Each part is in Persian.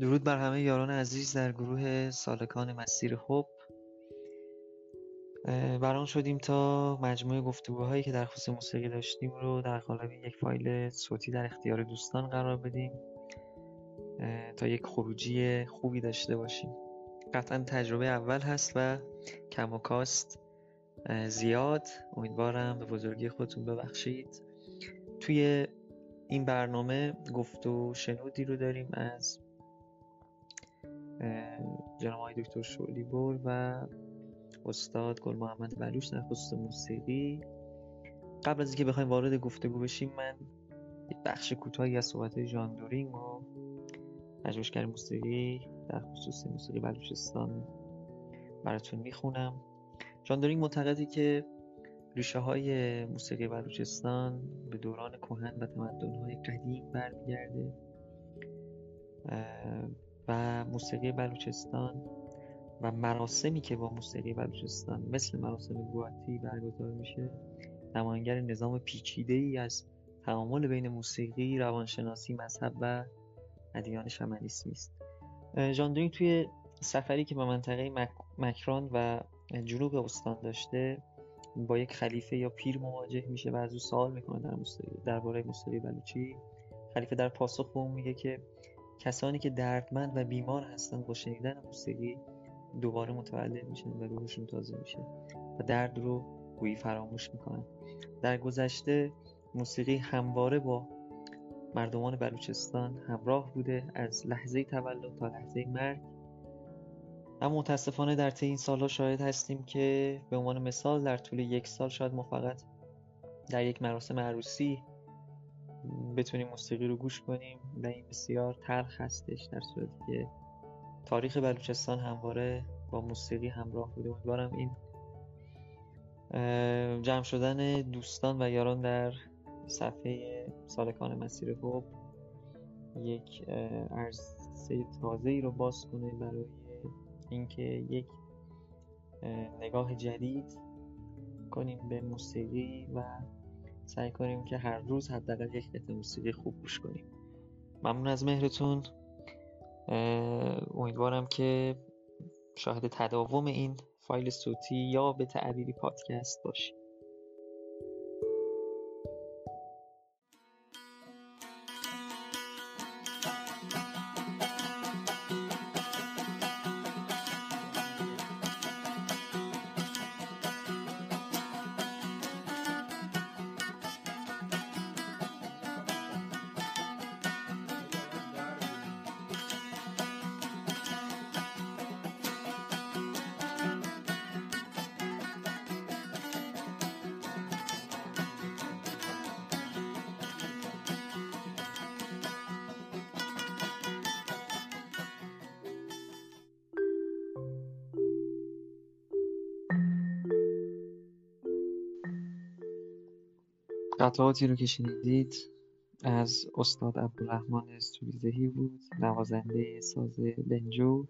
درود بر همه یاران عزیز در گروه سالکان مسیر حب. بران شدیم تا مجموعه گفتگوهایی که در خصوص موسیقی داشتیم رو در قالب یک فایل صوتی در اختیار دوستان قرار بدیم. تا یک خروجی خوبی داشته باشیم. قطعا تجربه اول هست و کم و کاست زیاد. امیدوارم به بزرگی خودتون ببخشید. توی این برنامه گفت و شنودی رو داریم از جناب آقای دکتر شعلی بر و استاد گل محمد بلوش خصوص موسیقی. قبل از اینکه بخوایم وارد گفتگو بشیم من یک بخش کوتاهی از صحبت ژان دورینگ و پژوهشگر موسیقی در خصوص موسیقی بلوچستان براتون می‌خونم. ژان دورینگ معتقدی که ریشه های موسیقی بلوچستان به دوران کهن و تمدن های قدیم برمیگرده. و موسیقی بلوچستان و مراسمی که با موسیقی بلوچستان مثل مراسم گواتی برگزار میشه نماینگر نظام پیچیده ای از تعامل بین موسیقی، روانشناسی، مذهب و ادیان شمنیسمی است. ژاندرین توی سفری که به منطقه مکران و جنوب استان داشته با یک خلیفه یا پیر مواجه میشه و از او سوال می‌کنه در موسیقی درباره موسیقی بلوچی خلیفه در پاسخ به اون میگه که کسانی که دردمند و بیمار هستند با شنیدن موسیقی دوباره متولد میشن و روحشون تازه میشه و درد رو گویی فراموش می‌کنن. در گذشته موسیقی همواره با مردمان بلوچستان همراه بوده از لحظه تولد تا لحظه مرگ. اما متاسفانه در طی این سالها شاهد هستیم که به عنوان مثال در طول یک سال شاید ما فقط در یک مراسم عروسی بتونیم موسیقی رو گوش کنیم و این بسیار تلخ هستش در صورتی که تاریخ بلوچستان همواره با موسیقی همراه بوده. امیدوارم این جمع شدن دوستان و یاران در صفحه سالکان مسیر حب یک عرصه تازه ای رو باز کنه برای اینکه یک نگاه جدید کنیم به موسیقی و سعی کنیم که هر روز حداقل یک قطعه موسیقی خوب گوش کنیم. ممنون از مهرتون. امیدوارم که شاهد تداوم این فایل صوتی یا به تعبیری پادکست باشیم قطعاتی رو که شنیدید از استاد عبدالرحمن سوریزهی بود نوازنده ساز بنجو.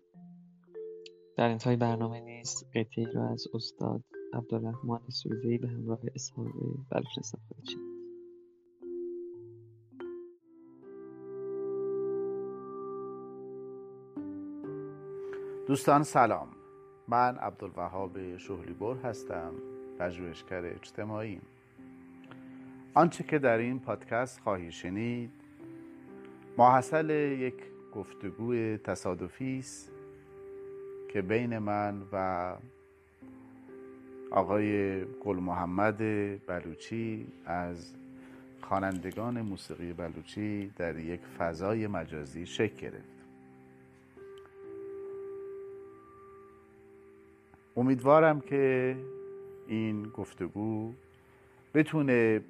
در انتهای برنامه نیست قطعی رو از استاد عبدالرحمن سوریزهی به همراه اصحاب بلوچستان خواهید دوستان سلام. من عبدالوهاب شهلیبر هستم پژوهشگر اجتماعی. آنچه که در این پادکست خواهی شنید ماحصل یک گفتگوی تصادفی است که بین من و آقای گل محمد بلوچی از خوانندگان موسیقی بلوچی در یک فضای مجازی شکل گرفت. امیدوارم که این گفتگو بتونه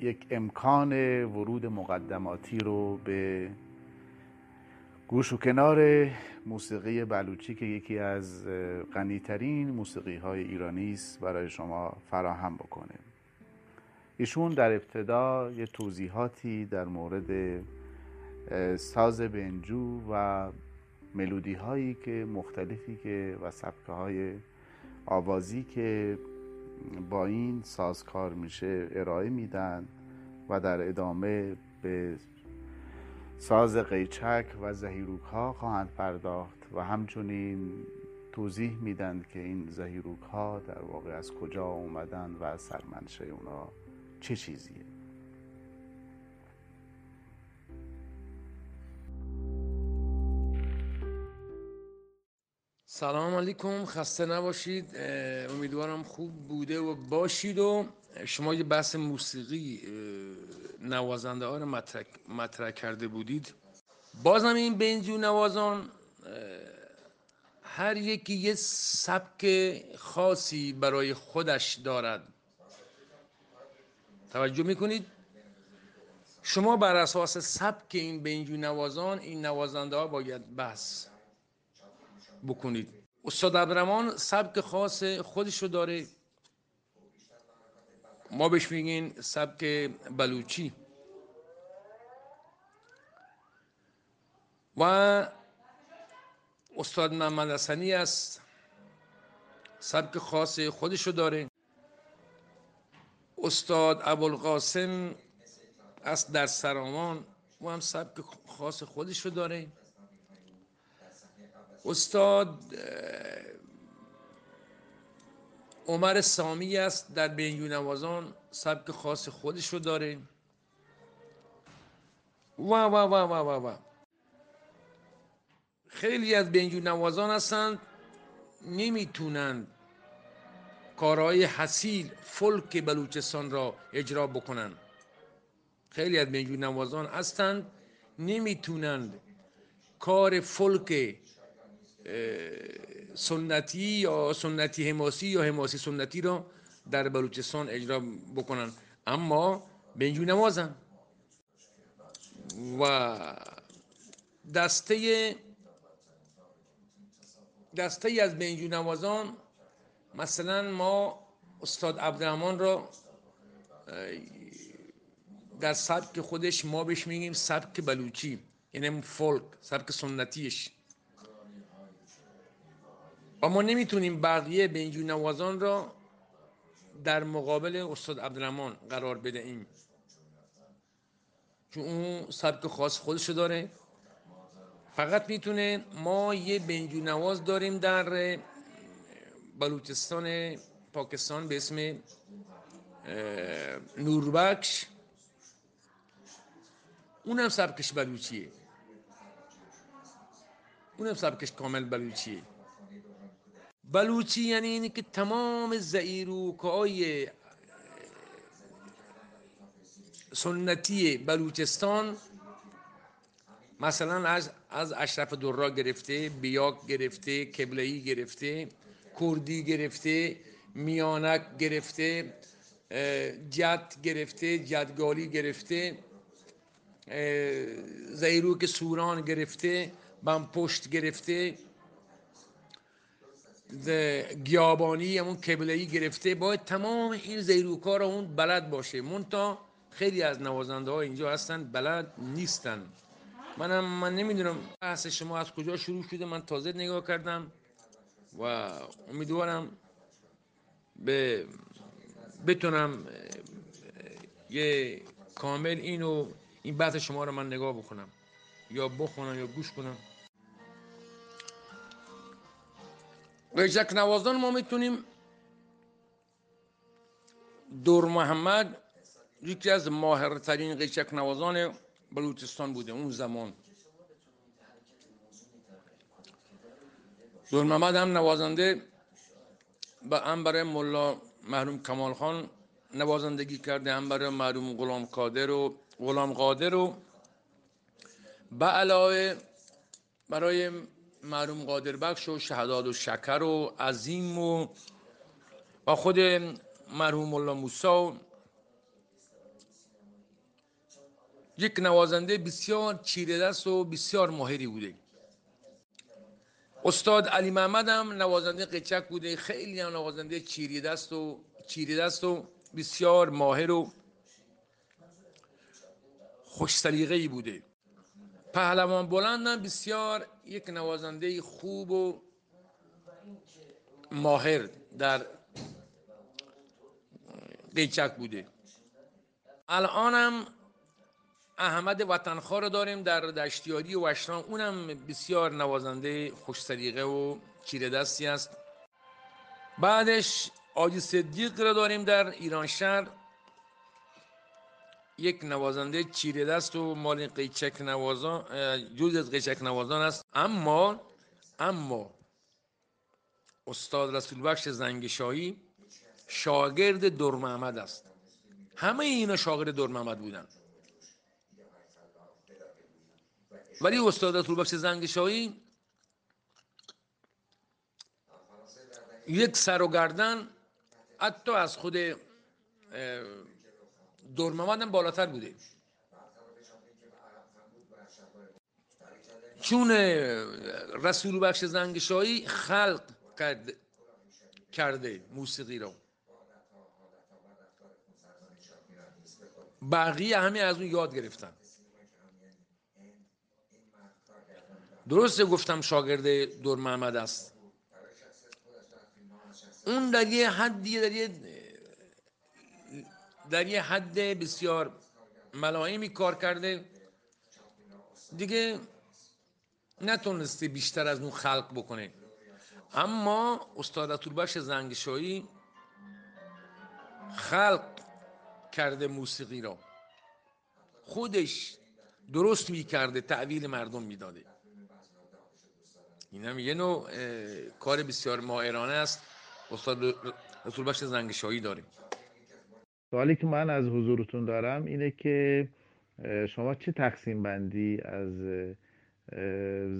یک امکان ورود مقدماتی رو به گوش و کنار موسیقی بلوچی که یکی از غنیترین موسیقی های ایرانی است برای شما فراهم بکنه. ایشون در ابتدا یه توضیحاتی در مورد ساز بنجو و ملودی هایی که مختلفی که و سبکه های آوازی که با این ساز کار میشه ارائه میدن و در ادامه به ساز قیچک و زهیروک ها خواهند پرداخت و همچنین توضیح میدن که این زهیروک ها در واقع از کجا اومدن و سرمنشه اونا چه چیزیه. سلام علیکم خسته نباشید. امیدوارم خوب بوده و باشید و شما یه بحث موسیقی نوازنده ها رو مطرح, مطرح کرده بودید. بازم این بنجو نوازان هر یکی یه سبک خاصی برای خودش دارد. توجه می‌کنید؟ شما بر اساس سبک این بنجو نوازان این نوازنده ها باید بحث بکنید. استاد عبدالرحمن سبک خاص خودش رو داره. ما بهش میگین سبک بلوچی. و استاد محمد حسنی است. سبک خاص خودش رو داره. استاد ابوالقاسم است در سرامان و هم سبک خاص خودش رو داره. استاد عمر سامی است در بینیو نوازان سبک خاص خودش رو داره. و و و و و خیلی از بینجو نوازان هستند نمی‌تونند کارهای حسیل فولک بلوچستان را اجرا بکنند خیلی از بینجو نوازان هستند نمی‌تونند کار فولک سنتی یا سنتی حماسی یا حماسی سنتی را در بلوچستان اجرا بکنن. اما بنجو نوازن و دسته دسته از بنجو نوازان مثلا ما استاد عبدالرحمن را در سبک خودش ما بهش میگیم سبک بلوچی یعنی فولک سبک سنتیش. اما نمی‌تونیم بقیه بنجو نوازان را در مقابل استاد عبدالرحمن قرار بدهیم. چون اون سبک خاص خودشو داره. فقط می‌تونه ما یه بنجو نواز داریم در بلوچستان پاکستان به اسم نوربکش اونم سبکش بلوچیه. اونم سبکش کامل بلوچیه. بلوچی یعنی اینی که تمام زئیروک های سنتی بلوچستان مثلا از از اشرف درا گرفته بیاک گرفته کبلهی گرفته کردی گرفته میانک گرفته جد گرفته جدگالی گرفته زیروک سوران گرفته پشت گرفته گیابانی همون کبلهی گرفته باید تمام این زیروکا رو اون بلد باشه. مونتا خیلی از نوازنده ها اینجا هستن بلد نیستن. منم من نمی‌دونم بحث شما از کجا شروع شده. من تازه نگاه کردم. و امیدوارم به بتونم یه کامل اینو این بحث شما رو من نگاه بکنم. یا بخونم یا گوش کنم. قیچک نوازان ما می‌تونیم. دور محمد یکی از ماهرترین قیچک نوازان بلوچستان بوده اون زمان. دور محمد هم نوازنده به هم برای ملا محروم کمال خان نوازندگی کرده هم برای محروم غلام قادر و غلام قادر و به علاوه برای مرحوم قادر بخش و شهداد و شکر و عظیم و و خود مرحوم الله موسا یک نوازنده بسیار چیره دست و بسیار ماهری بوده. استاد علی محمد هم نوازنده قچک بوده. خیلی هم نوازنده چیری دست و چیری دست و بسیار ماهر و خوش سلیقه بوده. پهلوان بلند بسیار یک نوازنده خوب و ماهر در قیچک بوده. الانم احمد وطنخواه رو داریم در دشتیاری و اونم بسیار نوازنده خوش سلیقه و چیره دستی است. بعدش آجی صدیق رو داریم در ایران شهر. یک نوازنده چیره دست و مال قیچک نوازان جز از قیچک نوازان است. اما اما استاد رسول بخش زنگشایی شاگرد دور محمد است. همه اینا شاگرد دور محمد بودن. ولی استاد رسول بخش زنگشایی یک سر و گردن حتی از خود دور محمد هم بالاتر بوده. چون رسول بخش زنگشایی خلق کرد کرده موسیقی رو. بقیه همه از اون یاد گرفتن. درسته گفتم شاگرد دور محمد است. اون در یه حدی در یه در یه حد بسیار ملائمی کار کرده. دیگه نتونسته بیشتر از اون خلق بکنه. اما استاد اتوربخش زنگشایی خلق کرده موسیقی را. خودش درست می‌کرده تعویل مردم می‌داده. این هم یه نوع کار بسیار ماهرانه است. استاد رسول بخش زنگشایی داریم سوالی که من از حضورتون دارم اینه که شما چه تقسیم بندی از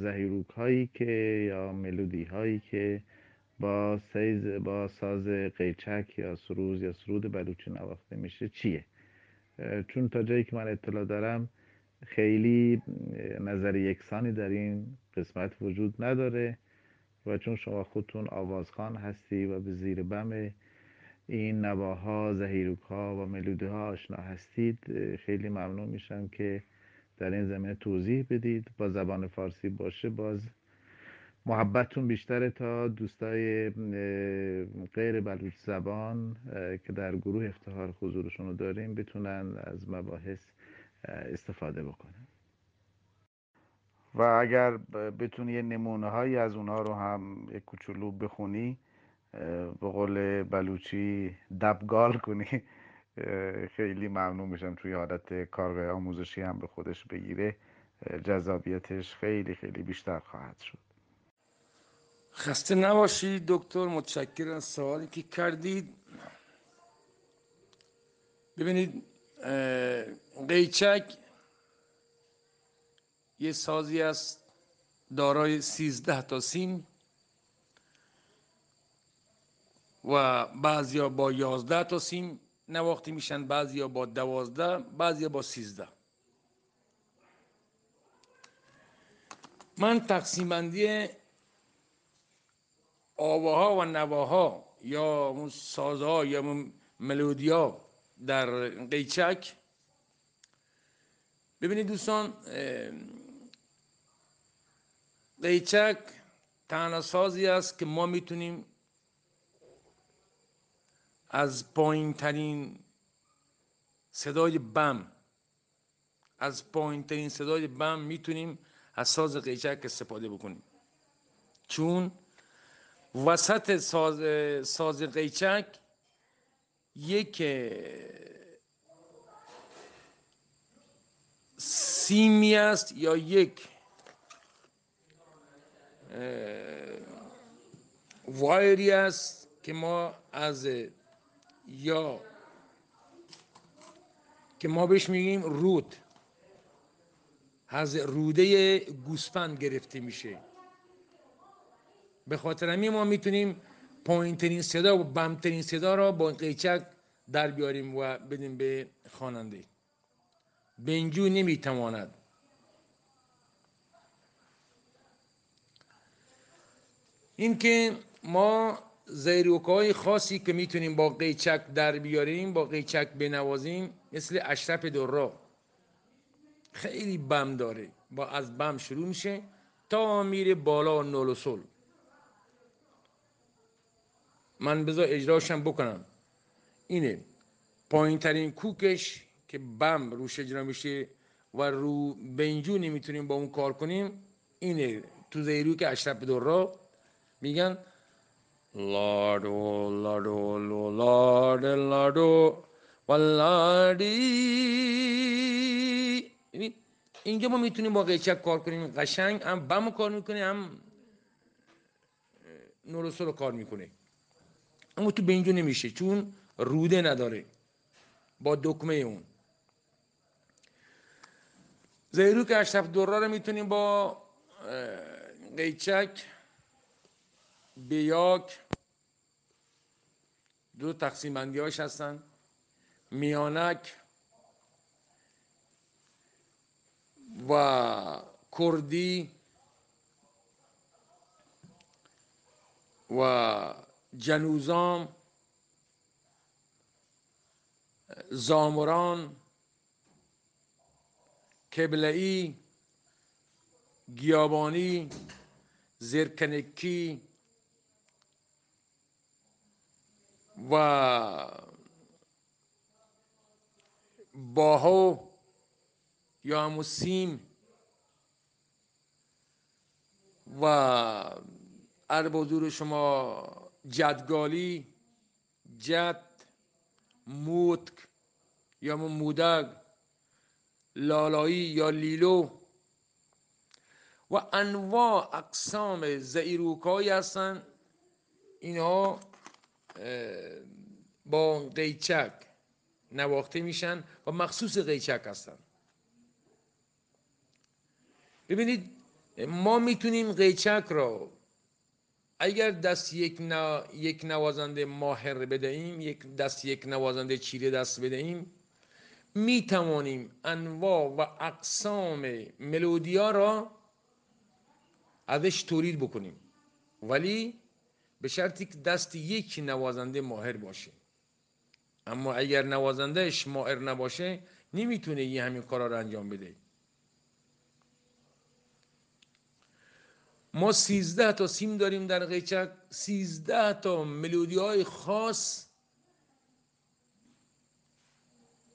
زهیروک هایی که یا ملودی هایی که با سیز با ساز قیچک یا سروز یا سرود بلوچی نواخته میشه؟ چیه؟ چون تا جایی که من اطلاع دارم خیلی نظر یکسانی در این قسمت وجود نداره و چون شما خودتون آوازخان هستی و به زیر بم این نواها زهیروک ها و ملودی ها آشنا هستید خیلی ممنون میشم که در این زمینه توضیح بدید. با زبان فارسی باشه باز محبتتون بیشتره تا دوستای غیر بلوچ زبان که در گروه افتخار حضورشون رو داریم بتونن از مباحث استفاده بکنن. و اگر بتونی یه نمونه هایی از اونها رو هم کوچولو بخونی به قول بلوچی دبگال کنی. خیلی ممنون میشم توی حالت کارگاه آموزشی هم به خودش بگیره. جذابیتش خیلی خیلی بیشتر خواهد شد. خسته نباشید دکتر. متشکرم. سوالی که کردید. ببینید قیچک یه سازی است دارای سیزده تا سیم. و بعضیا با یازده تا سیم نواخته میشن بعضیا با دوازده بعضیا با سیزده. من تقسیم بندی آواها و نواها یا سازها یا ملودیا در قیچک. ببینید دوستان قیچک تنها سازی است که ما می‌تونیم از پایین ترین صدای بم از پایین ترین صدای بم می‌تونیم از ساز قیچک استفاده بکنیم. چون وسط ساز, ساز قیچک یک سیمی است یا یک وایری است که ما از یا که ما بهش میگیم رود. از روده گوسفند گرفته میشه. به خاطر همین ما می‌تونیم پایین ترین صدا و بمترین صدا را با قیچک در بیاریم و بدیم به خواننده. بنجو نمی‌تواند. اینکه ما زیروکای خاصی که می‌تونیم با قیچک در بیاریم با قیچک بنوازیم مثل اشرف درا. خیلی بم داره با از بم شروع میشه تا میره بالا نول و سل من بذار اجراشم بکنم. اینه پایین ترین کوکش که بم روش اجرا میشه و رو بنجو نمی‌تونیم با اون کار کنیم اینه. تو زیرو که اشرف را میگن لاردو لاردو لارد لاردو و لاردی اینجا ما می‌تونیم با قیچک کار کنیم قشنگ هم بم کار می‌کنه هم نورسو رو کار می‌کنه اما تو بنجو نمیشه چون روده نداره با دکمه اون زیرو که اشرف دوره رو می‌تونیم با قیچک بیاک. دو تقسیم هاش هستن. میانک و کردی و جنوزام زامران کبلئی گیابانی زرکنکی و باهو یا همون سیم و اربازور شما جدگالی جد موتک یا مودگ لالایی یا لیلو و انواع اقسام زئیروکایی هستن. اینها با قیچک نواخته میشن و مخصوص قیچک هستن. ببینید ما می‌تونیم قیچک را اگر دست یک, یک نوازنده ماهر بدهیم یک دست یک نوازنده چیره دست بدهیم می توانیم انواع و اقسام ملودیا را ازش تولید بکنیم. ولی به شرطی که دست یک نوازنده ماهر باشه. اما اگر نوازندهش ماهر نباشه نمی‌تونه یه همین کارا رو انجام بده. ما سیزده تا سیم داریم در قیچک سیزده تا ملودی های خاص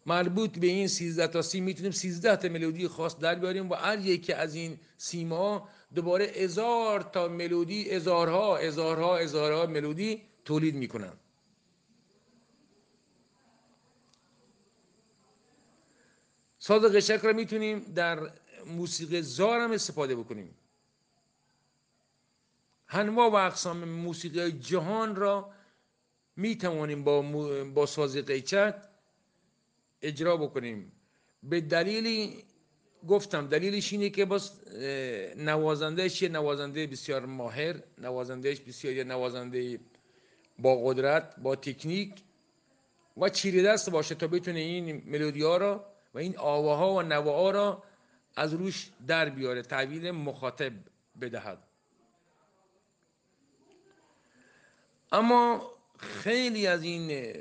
مربوط به این سیزده تا سیم. می‌تونیم سیزده تا ملودی خاص در بیاریم و هر یکی از این سیم ها دوباره هزار تا ملودی هزارها هزارها هزارها ملودی تولید می‌کنن ساز قشک را می‌تونیم در موسیقی زار هم استفاده بکنیم. انواع و اقسام موسیقی جهان را می توانیم با, با ساز قیچک اجرا بکنیم. به دلیلی گفتم دلیلش اینه که باز نوازندهش یه نوازنده بسیار ماهر نوازندهش بسیار یه نوازنده با قدرت با تکنیک و چیره دست باشه تا بتونه این ملودی ها را و این آواها و نواها را از روش در بیاره تحویل مخاطب بدهد. اما خیلی از این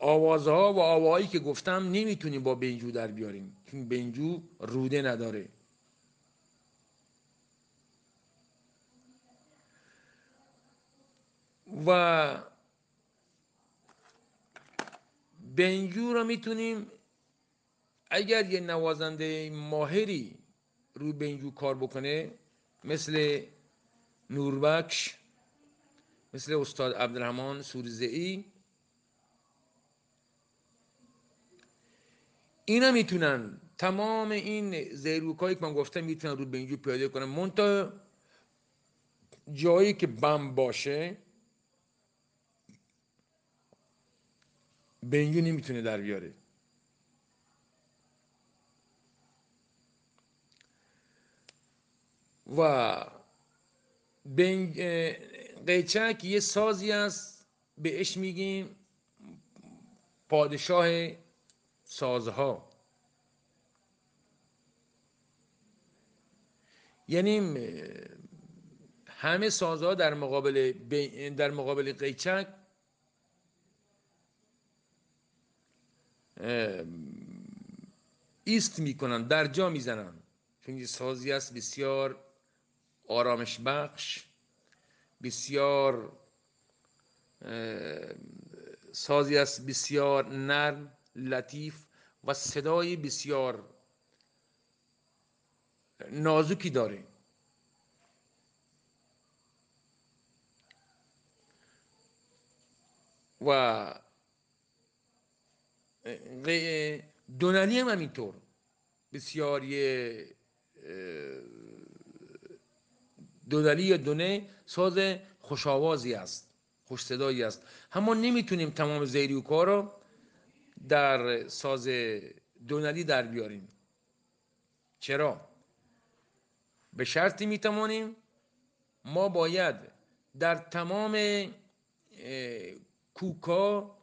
آوازها و آواهایی که گفتم نمی‌تونیم با بنجو در بیاریم. چون بنجو روده نداره. و بنجو را می‌تونیم اگر یه نوازنده ماهری رو بنجو کار بکنه مثل نوربکش مثل استاد عبدالرحمن سورزئی اینا می‌تونن. تمام این زیروکایی که من گفتم می‌تونن رو بنجو پیاده کنن. منتها جایی که بم باشه بنجو نمی‌تونه در بیاره. و قیچک یه سازی است بهش میگیم پادشاه سازها. یعنی همه سازها در مقابل در مقابل قیچک ایست می‌کنن در جا می‌زنن. چون سازی است بسیار آرامش بخش بسیار سازی است بسیار نرم. لطیف و صدای بسیار نازکی داره. و دونلی هم همینطور. بسیاری دونلی یا دونه ساز خوشاوازی است خوش صدایی است اما نمی‌تونیم تمام زیریوکا رو در ساز دونلی در بیاریم. چرا؟ به شرطی می‌توانیم. ما باید در تمام کوکا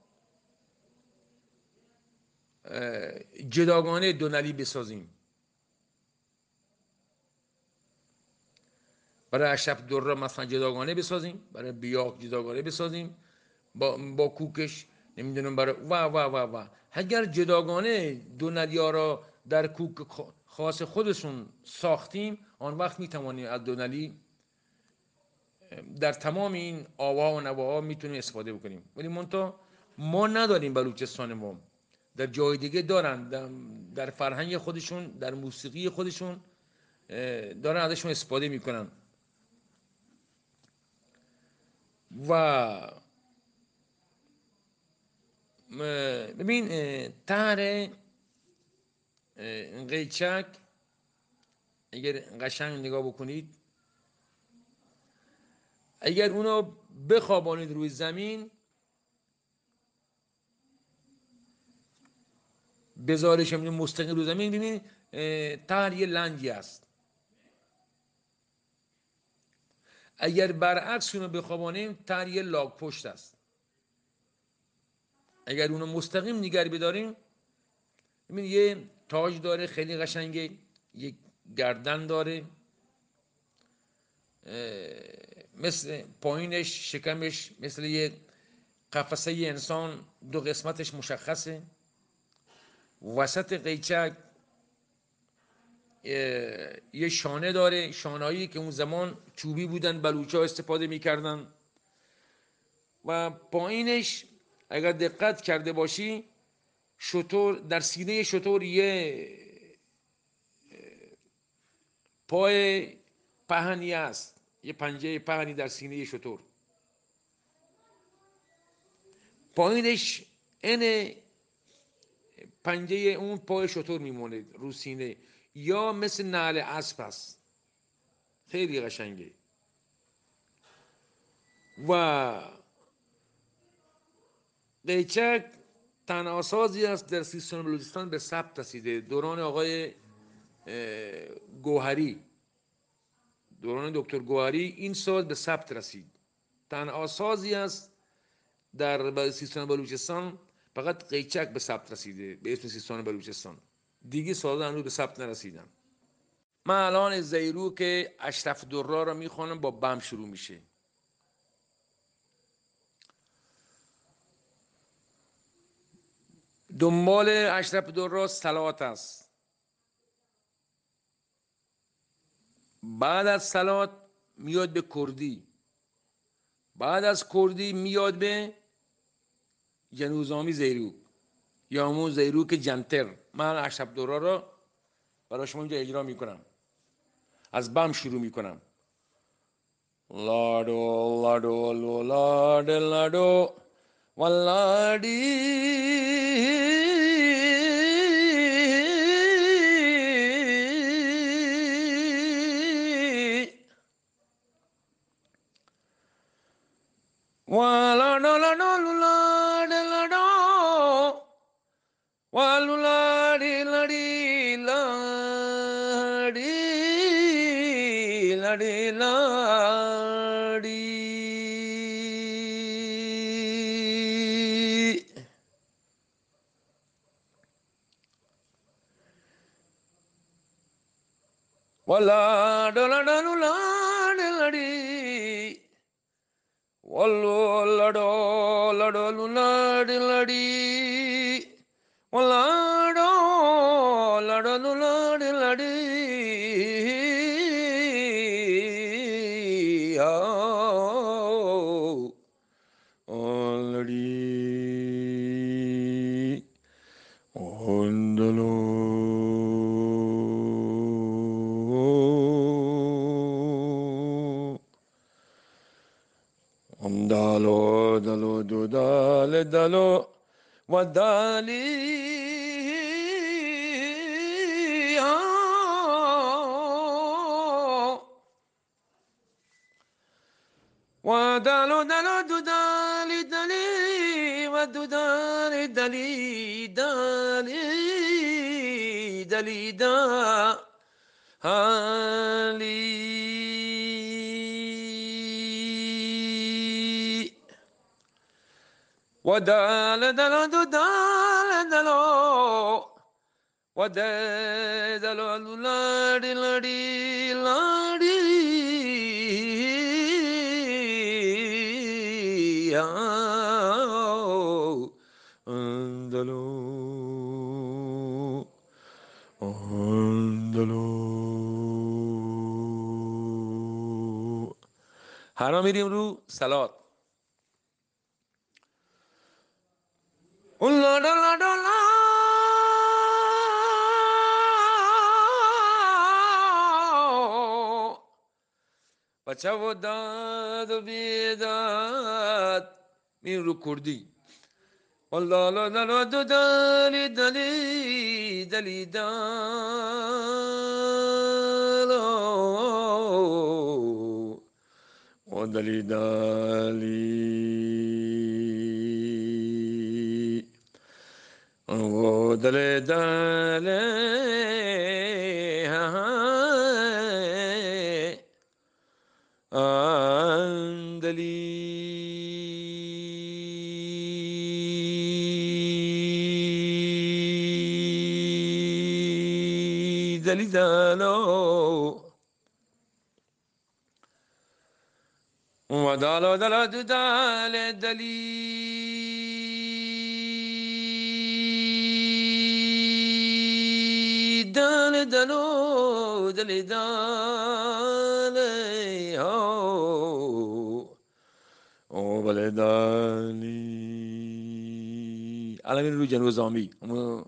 جداگانه دونلی بسازیم. برای اشرف دره مثلا جداگانه بسازیم برای بیاق جداگانه بسازیم با, با کوکش نمی‌دونم برای و و و و. اگر جداگانه دونلی ها را در کوک خاص خودشون ساختیم آن وقت می‌توانیم از دونلی در تمام این آوا و نواها می‌تونیم استفاده بکنیم. ولی منتها ما نداریم بلوچستان ما. در جای دیگه دارن. در فرهنگ خودشون در موسیقی خودشون دارن ازشون استفاده می‌کنن. و ببین تهر قیچک اگر قشنگ نگاه بکنید اگر اونو بخوابانید روی زمین بذارش مستقیم روی زمین. ببینید تر یه لنگی است. اگر برعکس اونو بخوابانیم تر یه لاگ پشت است. اگر اونو مستقیم نگر بداریم ببینید یه تاج داره خیلی قشنگه یک گردن داره مثل پایینش شکمش مثل یه قفسه انسان دو قسمتش مشخصه. وسط قیچک یه شانه داره شانهایی که اون زمان چوبی بودن بلوچا استفاده می‌کردن. و پایینش اگر دقت کرده باشی شطور در سینه شطور یه پای پهنی است. یه پنجه پهنی در سینه شطور. پایینش ان پنجه اون پای شطور میمونه رو سینه. یا مثل نعل اسب است خیلی قشنگه. و قیچک تنها سازی است در سیستان بلوچستان به ثبت رسیده. دوران آقای گوهری. دوران دکتر گوهری این ساز به ثبت رسید. تنها سازی است در سیستان بلوچستان فقط قیچک به ثبت رسیده به اسم سیستان بلوچستان. دیگه سازه هنوز به ثبت نرسیدن. من الان زیرو که اشرف درا رو می‌خوانم با بم شروع میشه. دنبال اشرف درا سلات است. بعد از سلات میاد به کردی. بعد از کردی میاد به جنوزامی زیرو یا همون زیروک جنتر. من اشرف دورا را برای شما اینجا اجرا می‌کنم. از بم شروع می‌کنم. لاڈو لاڈو لو لاڈ لاڈو லடலுலாடிலடி ஒல்லாடோ லடலுலாடிலடி قالوا ودالي ودالو دالو دالي دالي ودو دالي دالي دالي دا. هالي ودال دلو دو دال دلو ود دلو لاڑی لاڑی لاڑی دلو دلو حالا میریم رو سلات Çavdad bidat min kurdi. Allah la la la do dali dali dali dalo. O dali dali. O dali dali. Ha ha. دلی دالی اندلی دلی دالو و دالو دالو دو دال دلی دال دلو دلی دال او بله دالی الان میریم رو جنوب زامی همون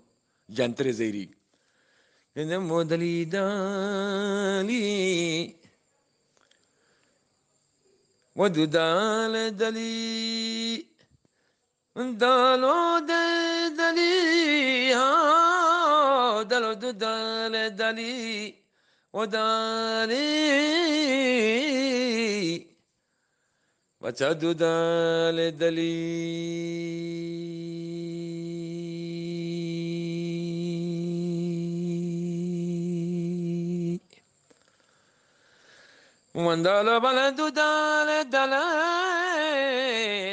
جنتر زیری இந்த முதலிதாலி வதுதாலதலி தாலோதலி தாலோதுதாலதலி ஒதாலி வச்சதுதாலதலி ಒಂದಲ ಬಲ ದುದಾಲೆ ದಲ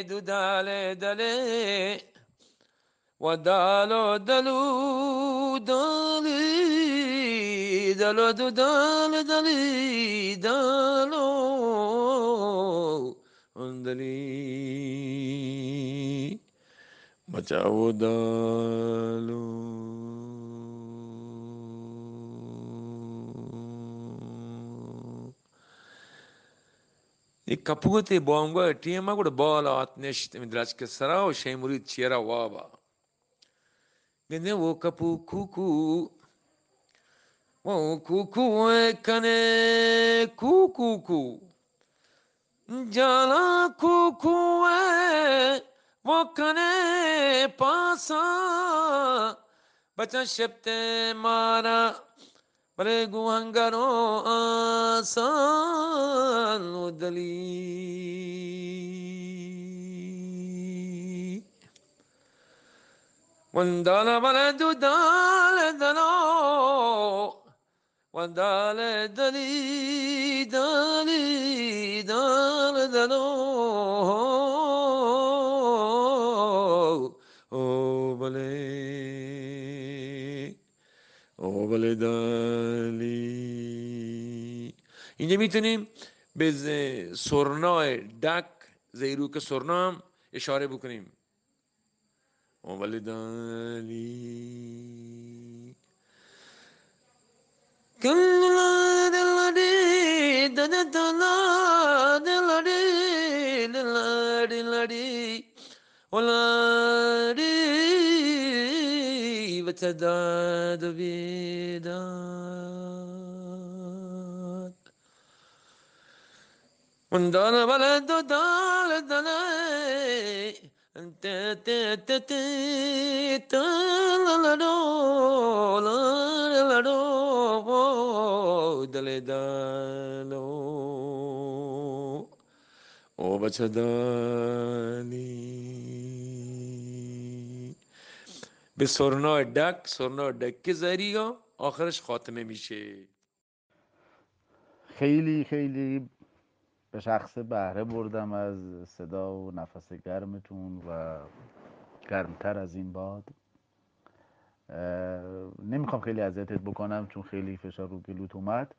ದುದಾಲೆ ದಲೆ ಒದಾಲೋ ದಲು ದಾಲಿ ದಲೋ ದುದಾಲ ದಲಿ ದಾಲೋ ಒಂದಲಿ ಬಚಾವೋ ದಾಲೋ 이 카푸고테 보암과 TM하고 보라 아트네 시트미드라치케 사라오 셰무리 치에라 와바 근데 오 카푸 쿠쿠 오 쿠쿠 에카네 쿠쿠쿠 जाला कुकुए वो कने पासा बचा शब्द मारा বলে গুহাঙ্গানো আসানুদলি وندال بلد دال دلو وندال دلي دلي دال دلو dali اینجا می‌تونیم به سرنای دک زیروک سرنا هم اشاره بکنیم. او بله دالی وتداد بيداد וצדד וידעת. ונדונה ולדודה לדני או בצדני به سرنا دک سرنا دک زری آخرش خاتمه میشه؟ خیلی خیلی به شخص بهره بردم از صدا و نفس گرمتون و گرمتر از این باد. نمی‌خوام خیلی اذیتت بکنم چون خیلی فشار رو گلوت اومد.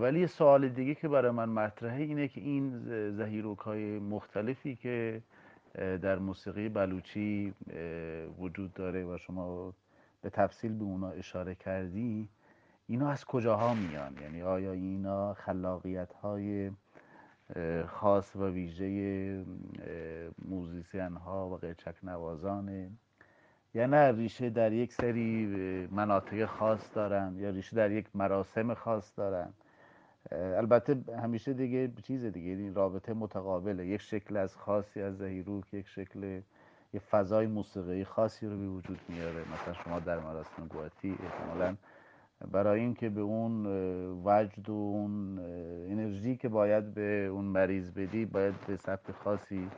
ولی سوال دیگه که برای من مطرحه اینه که این زهیروک های مختلفی که در موسیقی بلوچی وجود داره و شما به تفصیل به اونا اشاره کردی اینا از کجاها میان؟ یعنی آیا اینا خلاقیت های خاص و ویژه موزیسین ها و قیچک نوازانه یا نه ریشه در یک سری مناطق خاص دارن یا ریشه در یک مراسم خاص دارن؟ البته همیشه دیگه چیز دیگه این رابطه متقابله. یک شکل از خاصی از زهیروک یک شکل یه فضای موسیقی خاصی رو به وجود میاره. مثلا شما در مراسم گواتی احتمالا برای اینکه به اون وجد و اون انرژی که باید به اون مریض بدی باید به سبک خاصی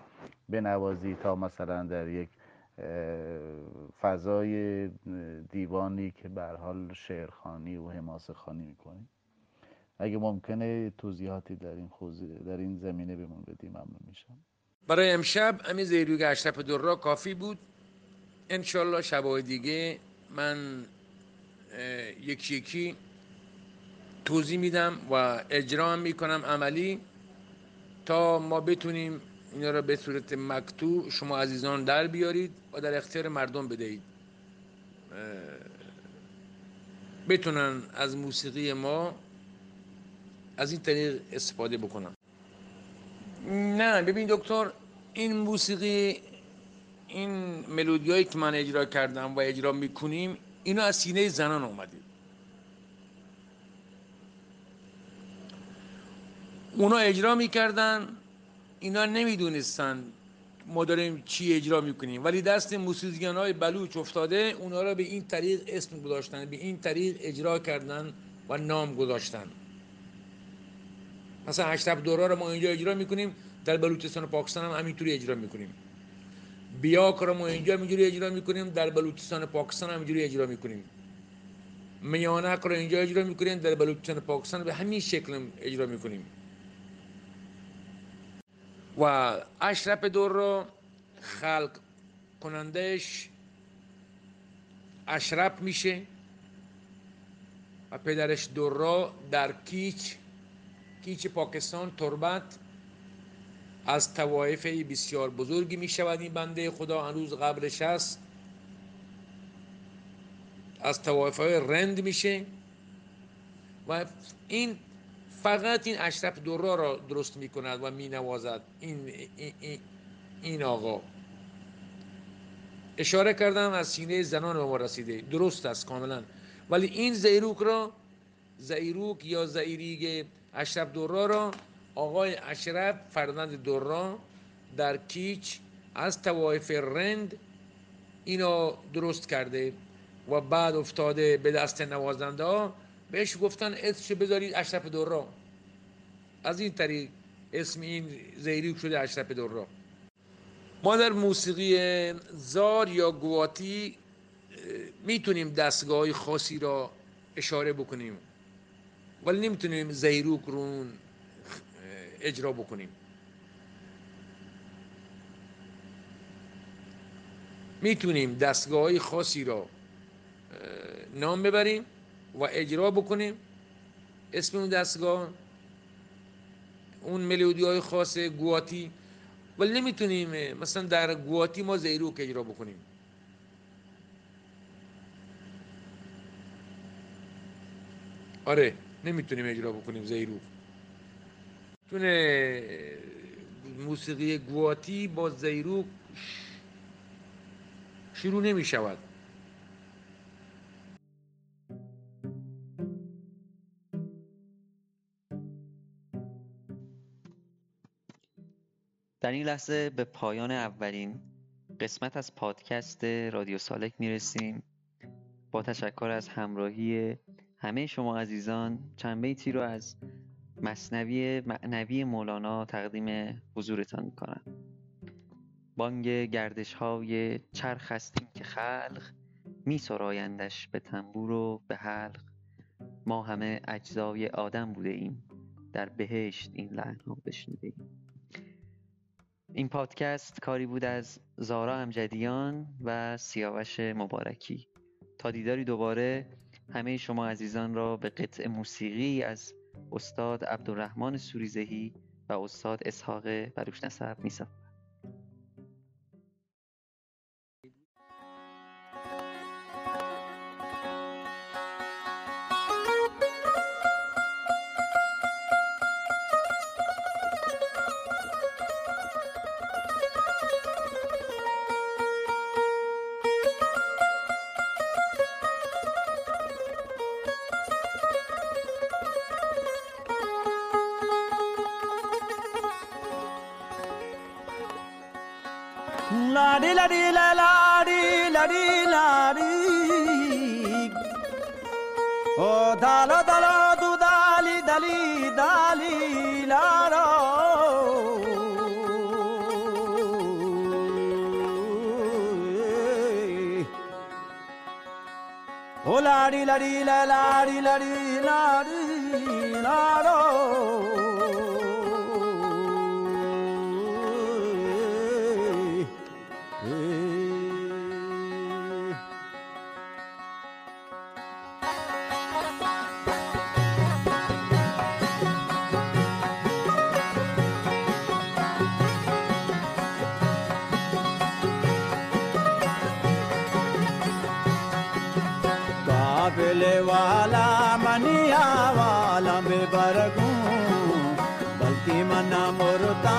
بنوازی تا مثلا در یک فضای دیوانی که به حال شعرخانی و حماسه خانی می‌کنی. اگه ممکنه توضیحاتی در این در این زمینه بهمون بدی ممنون میشم. برای امشب همین زیروگ اشرف درا کافی بود. انشالله شبای دیگه من یکی یکی توضیح میدم و اجرا می‌کنم عملی. تا ما بتونیم اینا را به صورت مکتوب شما عزیزان در بیارید و در اختیار مردم بدهید. بتونن از موسیقی ما از این طریق استفاده بکنن نه ببین دکتر این موسیقی این ملودی هایی که من اجرا کردم و اجرا می‌کنیم اینا از سینه زنان اومده. اونا اجرا می‌کردن اینا نمی‌دونستن ما داریم چی اجرا می‌کنیم. ولی دست موسیقیان های بلوچ افتاده اونا را به این طریق اسم گذاشتن به این طریق اجرا کردن و نام گذاشتن. مثلا اشرف دورا رو ما اینجا اجرا می‌کنیم در بلوچستان و پاکستان هم همینطوری اجرا می‌کنیم. بیاک رو ما اینجا اینجوری اجرا می‌کنیم در بلوچستان پاکستان هم اینجوری اجرا می‌کنیم. میانک رو اینجا اجرا می‌کنیم در بلوچستان پاکستان به همین شکل اجرا می‌کنیم. و اشرف دور رو خلق کنندش اشرف میشه و پدرش دورا در کیچ کیچ پاکستان تربت از توایف بسیار بزرگی می شود. این بنده خدا هنوز قبلش هست از توایف های رند میشه و این فقط این اشرف دورا را درست می کند و می نوازد. این, این, این آقا. اشاره کردم از سینه زنان به ما رسیده. درست است کاملا. ولی این زیروک را زیروک یا زیریگ اشرف دورا را. آقای اشرف فرزند دورا در کیچ از توایف رند اینو درست کرده و بعد افتاده به دست نوازنده ها. بهش گفتن اسمش بذارید اشرف دورا. از این طریق اسم این زیریک شده اشرف دورا. ما در موسیقی زار یا گواتی می‌تونیم دستگاه خاصی را اشاره بکنیم. ولی نمی‌تونیم زیروک رو اجرا بکنیم. می‌تونیم دستگاه خاصی را نام ببریم و اجرا بکنیم. اسم اون دستگاه اون ملودی های خاص گواتی. ولی نمی‌تونیم مثلا در گواتی ما زیروک اجرا بکنیم. آره. نمی‌تونیم اجرا بکنیم زیروک چون موسیقی گواتی با زیروک شروع نمی شود در این لحظه به پایان اولین قسمت از پادکست رادیو سالک می‌رسیم. با تشکر از همراهی همه شما عزیزان چند بیتی رو از مصنوی معنوی مولانا تقدیم حضورتان می‌کنم. بانگ گردش های چرخ هستیم که خلق می سرایندش به تنبور و به حلق. ما همه اجزای آدم بوده ایم در بهشت این لحن ها بشنیده ایم. این پادکست کاری بود از زارا امجدیان و سیاوش مبارکی. تا دیداری دوباره همه شما عزیزان را به قطع موسیقی از استاد عبدالرحمن سوریزهی و استاد اسحاق بروش نسب می Lari lari la lari lari lari. O oh, dalo dalo du dali dali dali laro. O oh, lari lari la lari lari lari. काबिले वाला मनिया वाला बेबरगू बल्कि मना मोरता